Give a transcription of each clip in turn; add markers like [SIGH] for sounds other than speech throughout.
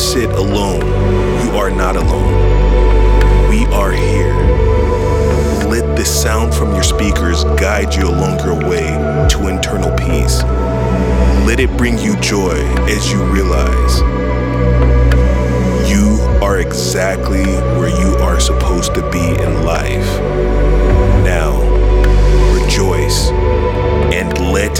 sit alone, you are not alone. We are here. Let the sound from your speakers guide you along your way to internal peace. Let it bring you joy as you realize you are exactly where you are supposed to be in life. Now, rejoice and let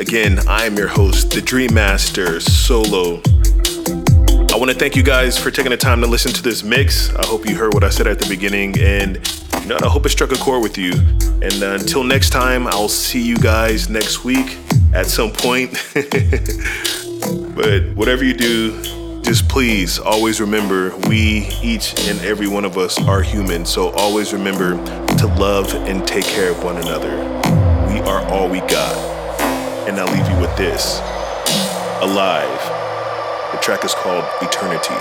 Again, I am your host, the Dream Master Solo. I want to thank you guys for taking the time to listen to this mix. I hope you heard what I said at the beginning, and you know, I hope it struck a chord with you. And uh, until next time, I'll see you guys next week at some point. [LAUGHS] but whatever you do, just please always remember we, each and every one of us, are human. So always remember to love and take care of one another. We are all we got. And I'll leave you with this Alivvve. The track is called Eternity.